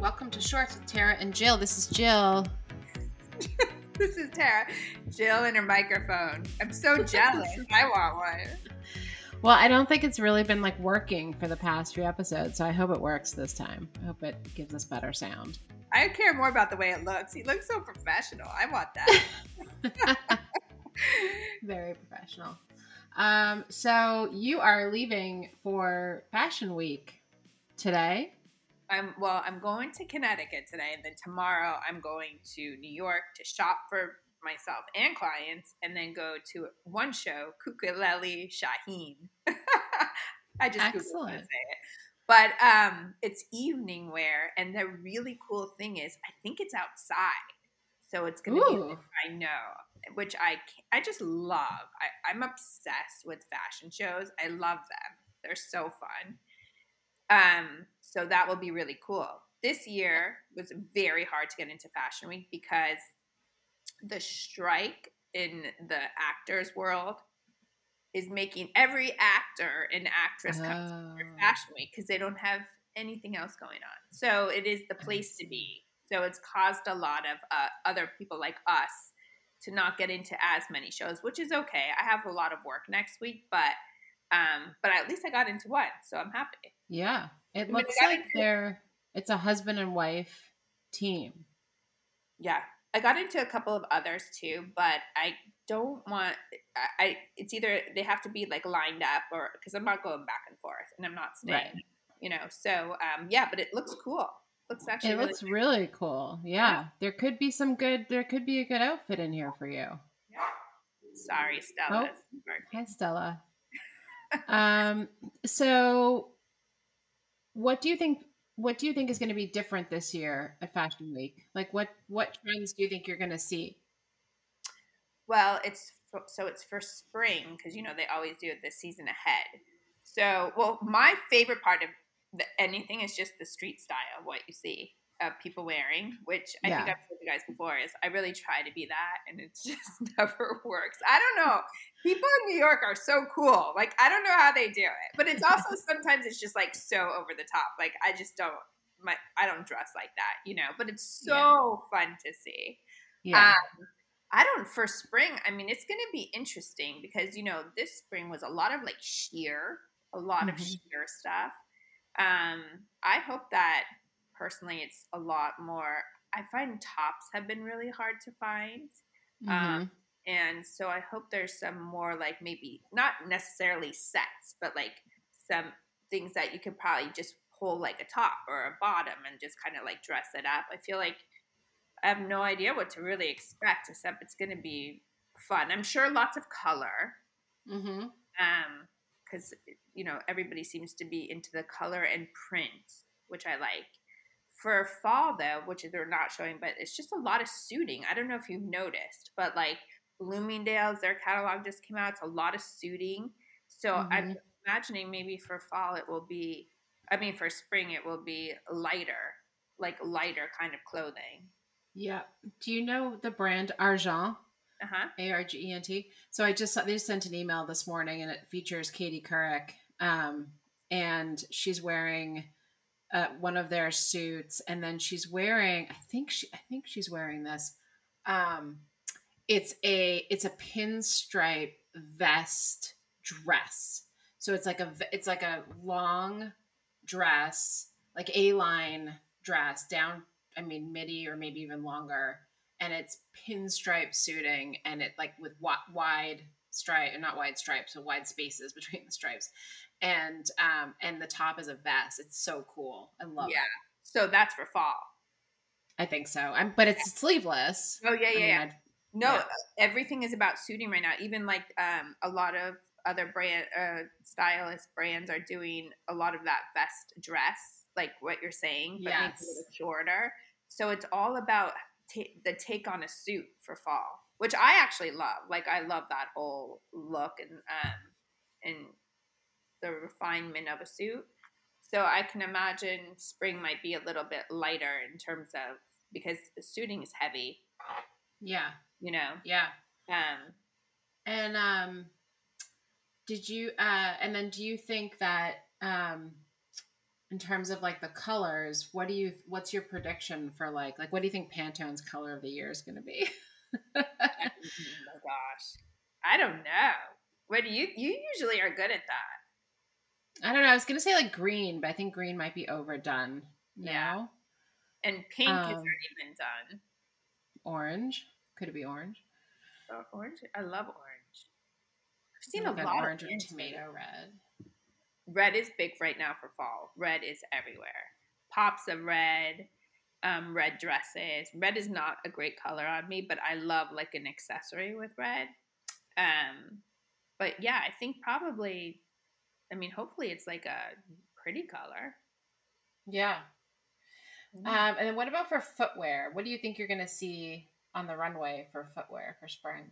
Welcome to Shorts with Tara and Jill. This is Jill. this is Tara. Jill and her microphone. I'm so jealous. I want one. Well, I don't think it's really been like working for the past few episodes, so I hope it works this time. I hope it gives us better sound. I care more about the way it looks. He looks so professional. I want that. Very professional. Um, so you are leaving for Fashion Week today. I'm well, I'm going to Connecticut today, and then tomorrow I'm going to New York to shop for myself and clients, and then go to one show, Cucculelli Shaheen. I just Excellent. Googled to say it. But um, it's evening wear, and the really cool thing is, I think it's outside, so it's gonna Ooh. be. I know, which I I just love. I, I'm obsessed with fashion shows. I love them. They're so fun. Um, so that will be really cool. This year was very hard to get into Fashion Week because the strike in the actors world is making every actor and actress come oh. to Fashion Week because they don't have anything else going on. So it is the place to be. So it's caused a lot of uh, other people like us to not get into as many shows, which is okay. I have a lot of work next week, but um, but at least I got into one, so I'm happy. Yeah, it looks like they're it's a husband and wife team. Yeah, I got into a couple of others too, but I don't want. I, I it's either they have to be like lined up or because I'm not going back and forth, and I'm not staying. Right. You know, so um, yeah, but it looks cool. Looks actually. It really looks really cool. Yeah. yeah, there could be some good. There could be a good outfit in here for you. Yeah. Sorry, Stella. Oh, hi, Stella um, so what do you think what do you think is going to be different this year at Fashion Week? Like what what trends do you think you're going to see? Well, it's so it's for spring because you know they always do it this season ahead. So, well, my favorite part of the, anything is just the street style, what you see of people wearing, which I yeah. think I've told you guys before, is I really try to be that and it just never works. I don't know. People in New York are so cool. Like, I don't know how they do it. But it's also sometimes it's just like so over the top. Like, I just don't, my, I don't dress like that, you know, but it's so yeah. fun to see. Yeah. Um, I don't, for spring, I mean, it's going to be interesting because, you know, this spring was a lot of like sheer, a lot mm-hmm. of sheer stuff. Um, I hope that personally, it's a lot more. I find tops have been really hard to find. Um, mm-hmm. Um, and so I hope there's some more like maybe not necessarily sets, but like some things that you could probably just pull like a top or a bottom and just kind of like dress it up. I feel like I have no idea what to really expect, except it's going to be fun. I'm sure lots of color. Mm-hmm. Um, because you know everybody seems to be into the color and print, which I like. For fall though, which they're not showing, but it's just a lot of suiting. I don't know if you've noticed, but like Bloomingdale's, their catalog just came out. It's a lot of suiting. So mm-hmm. I'm imagining maybe for fall it will be, I mean, for spring it will be lighter, like lighter kind of clothing. Yeah. Do you know the brand Argent? Uh-huh. A R G E N T. So I just they just sent an email this morning and it features Katie Couric. Um, and she's wearing uh, one of their suits, and then she's wearing. I think she. I think she's wearing this. Um, it's a it's a pinstripe vest dress. So it's like a it's like a long dress, like a line dress down. I mean midi or maybe even longer, and it's pinstripe suiting, and it like with wide stripe, not wide stripes, so wide spaces between the stripes, and um and the top is a vest. It's so cool. I love yeah. it. So that's for fall. I think so. I'm, but it's yeah. sleeveless. Oh yeah, yeah, I mean, yeah. No, yeah. everything is about suiting right now. Even like um, a lot of other brand uh, stylist brands are doing a lot of that vest dress, like what you're saying, but yes. maybe a little shorter. So it's all about t- the take on a suit for fall, which I actually love. Like I love that whole look and um, and the refinement of a suit. So I can imagine spring might be a little bit lighter in terms of because suiting is heavy. Yeah. You know. Yeah. Um and um did you uh and then do you think that um in terms of like the colors, what do you what's your prediction for like like what do you think Pantone's color of the year is going to be? oh my gosh. I don't know. What do you you usually are good at that? I don't know. I was going to say like green, but I think green might be overdone now. Yeah. And pink um, has already been done. Orange. Could it be orange? Oh, orange. I love orange. I've seen like a lot orange of or tomato red. Red is big right now for fall. Red is everywhere. Pops of red, um, red dresses. Red is not a great color on me, but I love like an accessory with red. Um, but yeah, I think probably. I mean, hopefully, it's like a pretty color. Yeah. Um, and then what about for footwear? What do you think you're going to see on the runway for footwear for spring?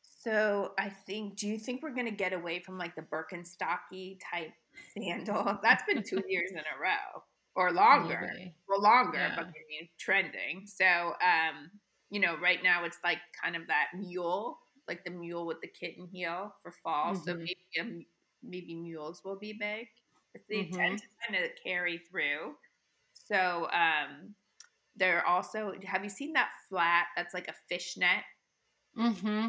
So I think, do you think we're going to get away from like the Birkenstocky type sandal? That's been two years in a row or longer. Maybe. Well, longer, yeah. but I mean, trending. So, um, you know, right now it's like kind of that mule, like the mule with the kitten heel for fall. Mm-hmm. So maybe um, maybe mules will be big. They mm-hmm. tend to kind of carry through. So, um, they're also. Have you seen that flat? That's like a fishnet. Mm-hmm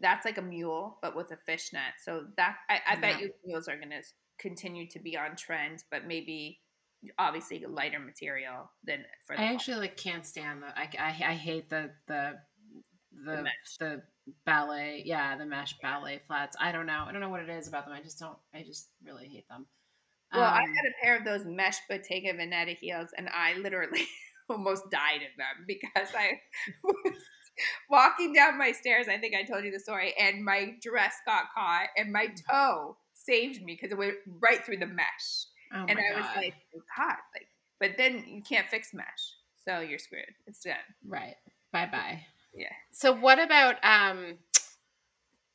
that's like a mule, but with a fishnet. So that I, I yeah. bet you mules are going to continue to be on trend, but maybe obviously lighter material than for. I actually like can't stand the. I, I, I hate the the the the, the ballet. Yeah, the mesh ballet flats. I don't know. I don't know what it is about them. I just don't. I just really hate them. Well, um, I had a pair of those mesh Bottega Veneta heels, and I literally almost died in them because I was walking down my stairs. I think I told you the story, and my dress got caught, and my toe saved me because it went right through the mesh. Oh and I was like, oh God, like, but then you can't fix mesh, so you're screwed. It's done. Right. Bye bye. Yeah. So what about um,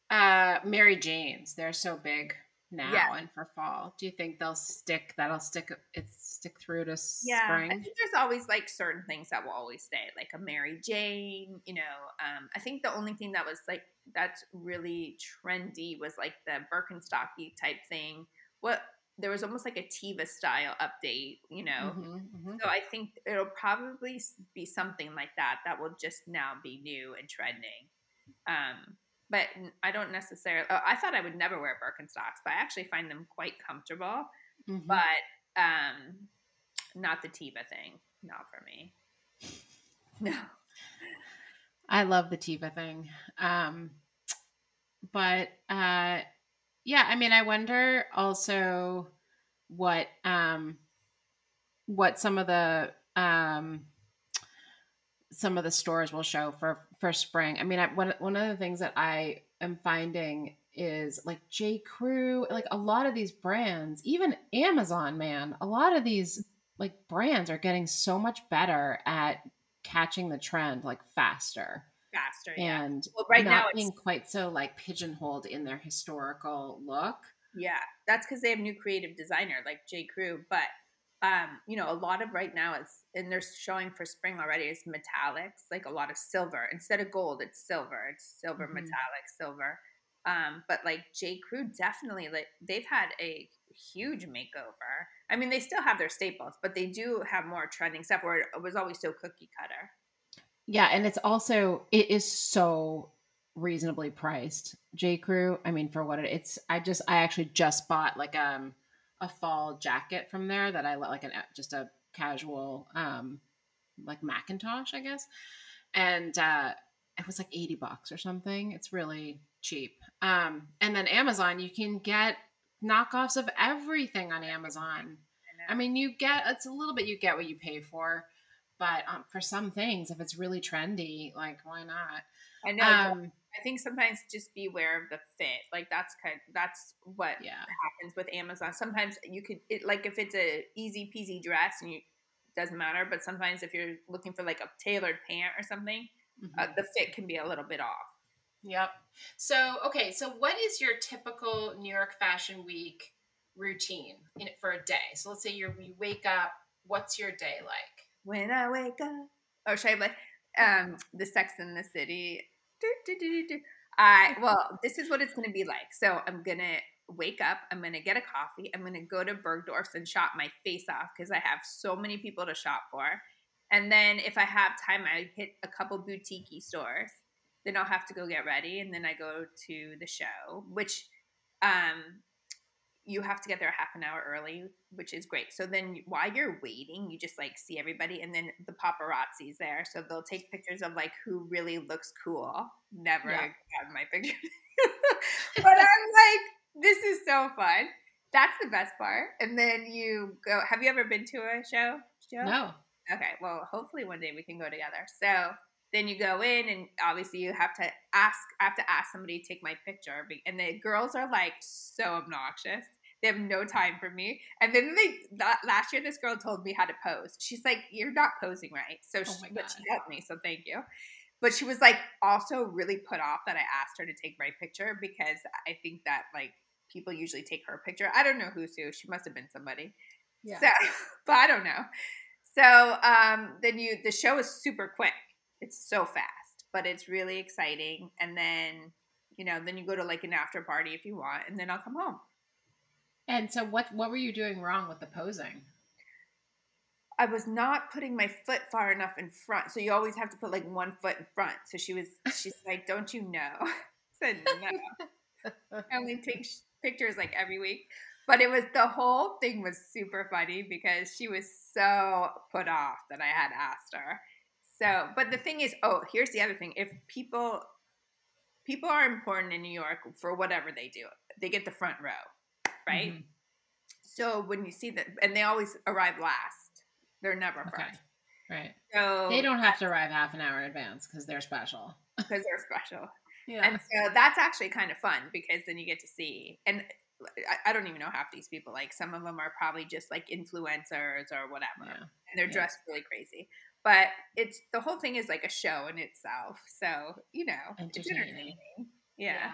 uh, Mary Jane's? They're so big now yeah. and for fall. Do you think they'll stick? That'll stick. It stick through to yeah, spring. I think there's always like certain things that will always stay, like a Mary Jane. You know, um, I think the only thing that was like that's really trendy was like the Birkenstocky type thing. What there was almost like a Teva style update, you know. Mm-hmm, mm-hmm. So I think it'll probably be something like that that will just now be new and trending. Um, but I don't necessarily. Oh, I thought I would never wear Birkenstocks, but I actually find them quite comfortable. Mm-hmm. But um, not the Teva thing. Not for me. No. I love the Teva thing. Um, but uh, yeah, I mean, I wonder also what um, what some of the um, some of the stores will show for for spring. I mean, I, one one of the things that I am finding is like J Crew, like a lot of these brands, even Amazon, man, a lot of these like brands are getting so much better at catching the trend like faster. Faster, yeah. And well, right now being quite so like pigeonholed in their historical look. Yeah, that's because they have new creative designer like J Crew, but um, you know, a lot of right now is, and they're showing for spring already is metallics, like a lot of silver instead of gold. It's silver. It's silver mm-hmm. metallic silver. Um, but like J Crew, definitely like they've had a huge makeover. I mean, they still have their staples, but they do have more trending stuff where it was always so cookie cutter. Yeah, and it's also it is so reasonably priced. J Crew, I mean, for what it, it's, I just I actually just bought like um a fall jacket from there that I like an just a casual um like Macintosh, I guess, and uh it was like eighty bucks or something. It's really cheap. Um, and then Amazon, you can get knockoffs of everything on Amazon. I, I mean, you get it's a little bit you get what you pay for, but um, for some things, if it's really trendy, like why not? I know. Um, I think sometimes just be aware of the fit. Like that's kind. Of, that's what yeah. happens with Amazon. Sometimes you could it, like if it's a easy peasy dress and you doesn't matter. But sometimes if you're looking for like a tailored pant or something, uh, mm-hmm. uh, the fit can be a little bit off. Yep. So, okay, so what is your typical New York Fashion Week routine in, it for a day? So, let's say you you wake up. What's your day like? When I wake up, or should I like um, the Sex in the City? Do, I well, this is what it's going to be like. So I'm gonna wake up, I'm going to get a coffee, I'm going to go to Bergdorf's and shop my face off because I have so many people to shop for. And then if I have time, I hit a couple boutique stores. Then I'll have to go get ready, and then I go to the show, which um, you have to get there half an hour early, which is great. So then while you're waiting, you just like see everybody, and then the paparazzi's there, so they'll take pictures of like who really looks cool. Never yeah. got my picture, but I'm like, this is so fun. That's the best part. And then you go. Have you ever been to a show? Joe? No. Okay. Well, hopefully one day we can go together. So then you go in and obviously you have to ask i have to ask somebody to take my picture and the girls are like so obnoxious. They have no time for me. And then they that, last year this girl told me how to pose. She's like you're not posing right. So oh she, but she helped me so thank you. But she was like also really put off that i asked her to take my picture because i think that like people usually take her picture. I don't know who's who she must have been somebody. Yeah. so but i don't know. So um, then you the show is super quick it's so fast, but it's really exciting. And then, you know, then you go to like an after party if you want, and then I'll come home. And so, what what were you doing wrong with the posing? I was not putting my foot far enough in front. So you always have to put like one foot in front. So she was, she's like, "Don't you know?" I said no. I only take pictures like every week. But it was the whole thing was super funny because she was so put off that I had asked her. So, but the thing is, oh, here's the other thing. If people people are important in New York for whatever they do, they get the front row, right? Mm-hmm. So when you see that, and they always arrive last, they're never okay. first. Right. So they don't have to arrive half an hour in advance because they're special. Because they're special. Yeah. And so that's actually kind of fun because then you get to see, and I, I, don't even know half these people. Like some of them are probably just like influencers or whatever, yeah. and they're yeah. dressed really crazy but it's the whole thing is like a show in itself. So you know, it's entertaining. Yeah. yeah.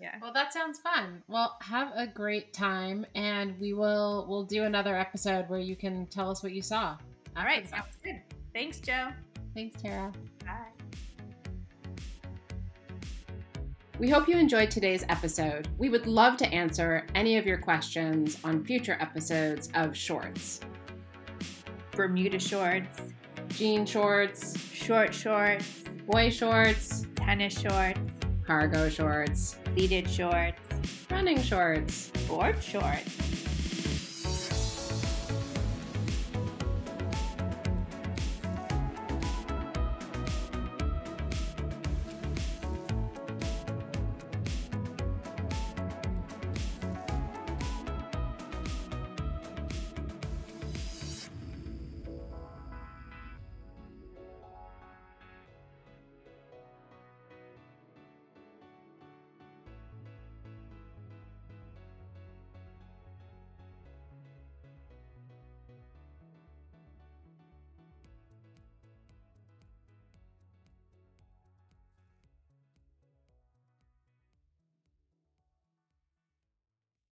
Yeah. Well, that sounds fun. Well, have a great time, and we will we'll do another episode where you can tell us what you saw. All right, sounds good. Thanks, Joe. Thanks, Tara. Bye. We hope you enjoyed today's episode. We would love to answer any of your questions on future episodes of Shorts. Bermuda shorts jean shorts, short shorts, boy shorts, tennis shorts, cargo shorts, pleated shorts, running shorts, board shorts